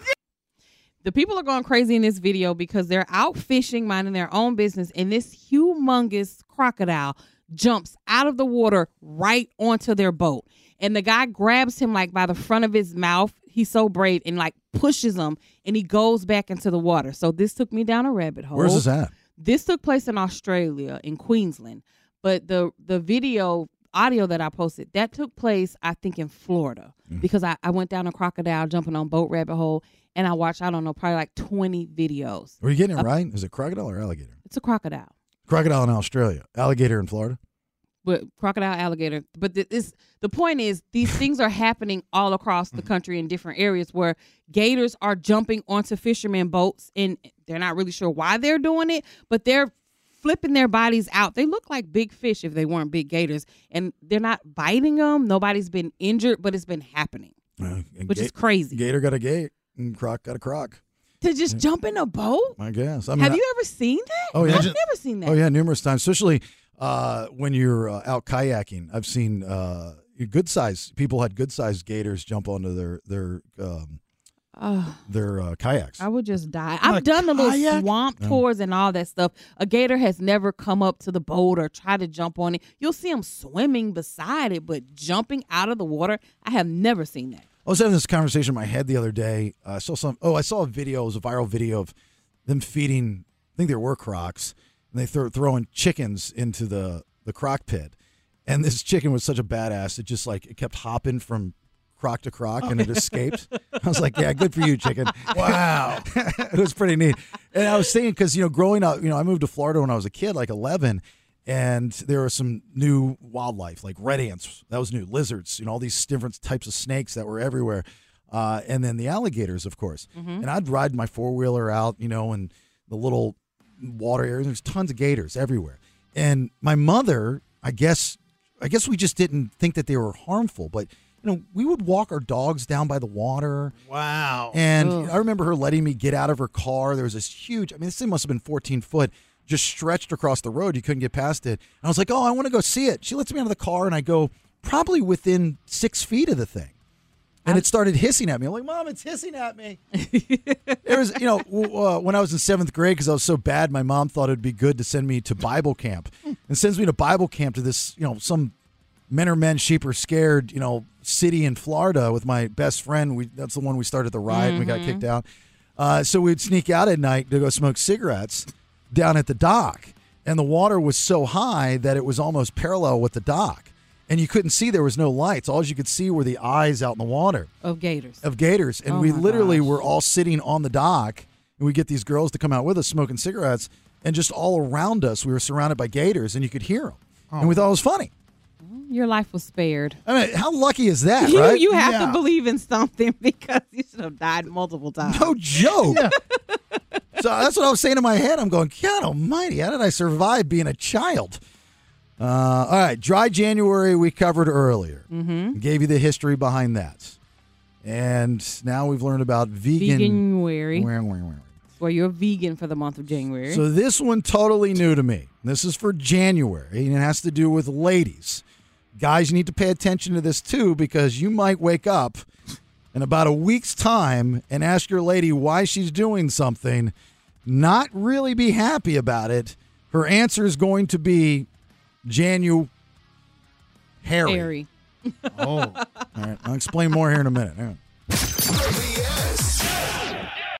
[SPEAKER 7] The people are going crazy in this video because they're out fishing, minding their own business, and this humongous crocodile jumps out of the water right onto their boat. And the guy grabs him like by the front of his mouth. He's so brave and like pushes him, and he goes back into the water. So this took me down a rabbit hole.
[SPEAKER 4] Where's this at?
[SPEAKER 7] This took place in Australia, in Queensland, but the the video audio that I posted that took place, I think, in Florida
[SPEAKER 4] Mm.
[SPEAKER 7] because I, I went down a crocodile jumping on boat rabbit hole, and I watched I don't know probably like twenty videos.
[SPEAKER 4] Are you getting it
[SPEAKER 7] Uh,
[SPEAKER 4] right? Is it crocodile or alligator?
[SPEAKER 7] It's a crocodile,
[SPEAKER 4] Crocodile in Australia, alligator in Florida.
[SPEAKER 7] but crocodile, alligator. But this the point is these things are happening all across the country in different areas where gators are jumping onto fishermen boats, and they're not really sure why they're doing it, but they're flipping their bodies out. They look like big fish if they weren't big gators, and they're not biting them. Nobody's been injured, but it's been happening,
[SPEAKER 4] Uh,
[SPEAKER 7] which
[SPEAKER 4] ga-
[SPEAKER 7] is crazy.
[SPEAKER 4] Gator got a gate, and Croc got a Croc.
[SPEAKER 7] To just jump in a boat.
[SPEAKER 4] I guess. I mean,
[SPEAKER 7] Have
[SPEAKER 4] I-
[SPEAKER 7] you ever seen that?
[SPEAKER 4] Oh yeah,
[SPEAKER 7] I've never seen that.
[SPEAKER 4] Oh yeah, numerous times, especially uh, when you're uh, out kayaking. I've seen uh, good size people had good sized gators jump onto their their um,
[SPEAKER 7] Oh.
[SPEAKER 4] their uh, kayaks.
[SPEAKER 7] I would just die. I've done the little
[SPEAKER 4] kayak?
[SPEAKER 7] swamp
[SPEAKER 4] Oh.
[SPEAKER 7] tours and all that stuff. A gator has never come up to the boat or tried to jump on it. You'll see them swimming beside it, but jumping out of the water, I have never seen that.
[SPEAKER 4] I was having this conversation in my head the other day. I saw some. Oh, I saw a video. It was a viral video of them feeding. I think they were crocs, and they throw throwing chickens into the the croc pit. And this chicken was such a badass. It just like it kept hopping from croc to croc, and it escaped. I was like, yeah, good for you, chicken. Wow, it was pretty neat. And I was thinking because you know, growing up, you know, I moved to Florida when I was a kid, like eleven. And there were some new wildlife, like red ants. That was new. Lizards, you know, all these different types of snakes that were everywhere. Uh, and then the alligators, of course. And I'd ride my four wheeler out, you know, and the little water area. There's tons of gators everywhere. And my mother, I guess, I guess we just didn't think that they were harmful. But you know, we would walk our dogs down by the water.
[SPEAKER 5] Wow.
[SPEAKER 4] And
[SPEAKER 5] Ugh.
[SPEAKER 4] I remember her letting me get out of her car. There was this huge, I mean, this thing must have been 14 foot, just stretched across the road. You couldn't get past it. And I was like, oh, I want to go see it. She lets me out of the car, and I go probably within six feet of the thing. And it started hissing at me. I'm like, Mom, it's hissing at me. there was, you know, w- uh, when I was in seventh grade, because I was so bad, my mom thought it'd be good to send me to Bible camp, and sends me to Bible camp to this, you know, some men are men, sheep are scared, you know, city in Florida with my best friend. We that's the one we started the riot. and We got kicked out. Uh, so we'd sneak out at night to go smoke cigarettes down at the dock, and the water was so high that it was almost parallel with the dock, and you couldn't see. There was no lights. All you could see were the eyes out in the water
[SPEAKER 7] Of gators.
[SPEAKER 4] of gators, and
[SPEAKER 7] Oh
[SPEAKER 4] we literally were all sitting on the dock, and we get these girls to come out with us smoking cigarettes, and just all around us, we were surrounded by gators, and you could hear them, and we thought it was funny.
[SPEAKER 7] Your life was spared.
[SPEAKER 4] I mean, how lucky is that,
[SPEAKER 7] you,
[SPEAKER 4] right?
[SPEAKER 7] you have
[SPEAKER 4] Yeah.
[SPEAKER 7] to believe in something because you should have died multiple times.
[SPEAKER 4] No joke. so that's what I was saying in my head. I'm going, God Almighty, how did I survive being a child? Uh, all right, dry January we covered earlier.
[SPEAKER 7] Mhm.
[SPEAKER 4] Gave you the history behind that, and now we've learned about vegan.
[SPEAKER 7] Veganuary. Where you're vegan for the month of January.
[SPEAKER 4] So this one totally new to me. This is for January, and it has to do with ladies. Guys, you need to pay attention to this too because you might wake up in about a week's time and ask your lady why she's doing something, not really be happy about it. Her answer is going to be Janu Harry.
[SPEAKER 7] Harry.
[SPEAKER 4] Oh. All right. I'll explain more here in a minute. Hang on.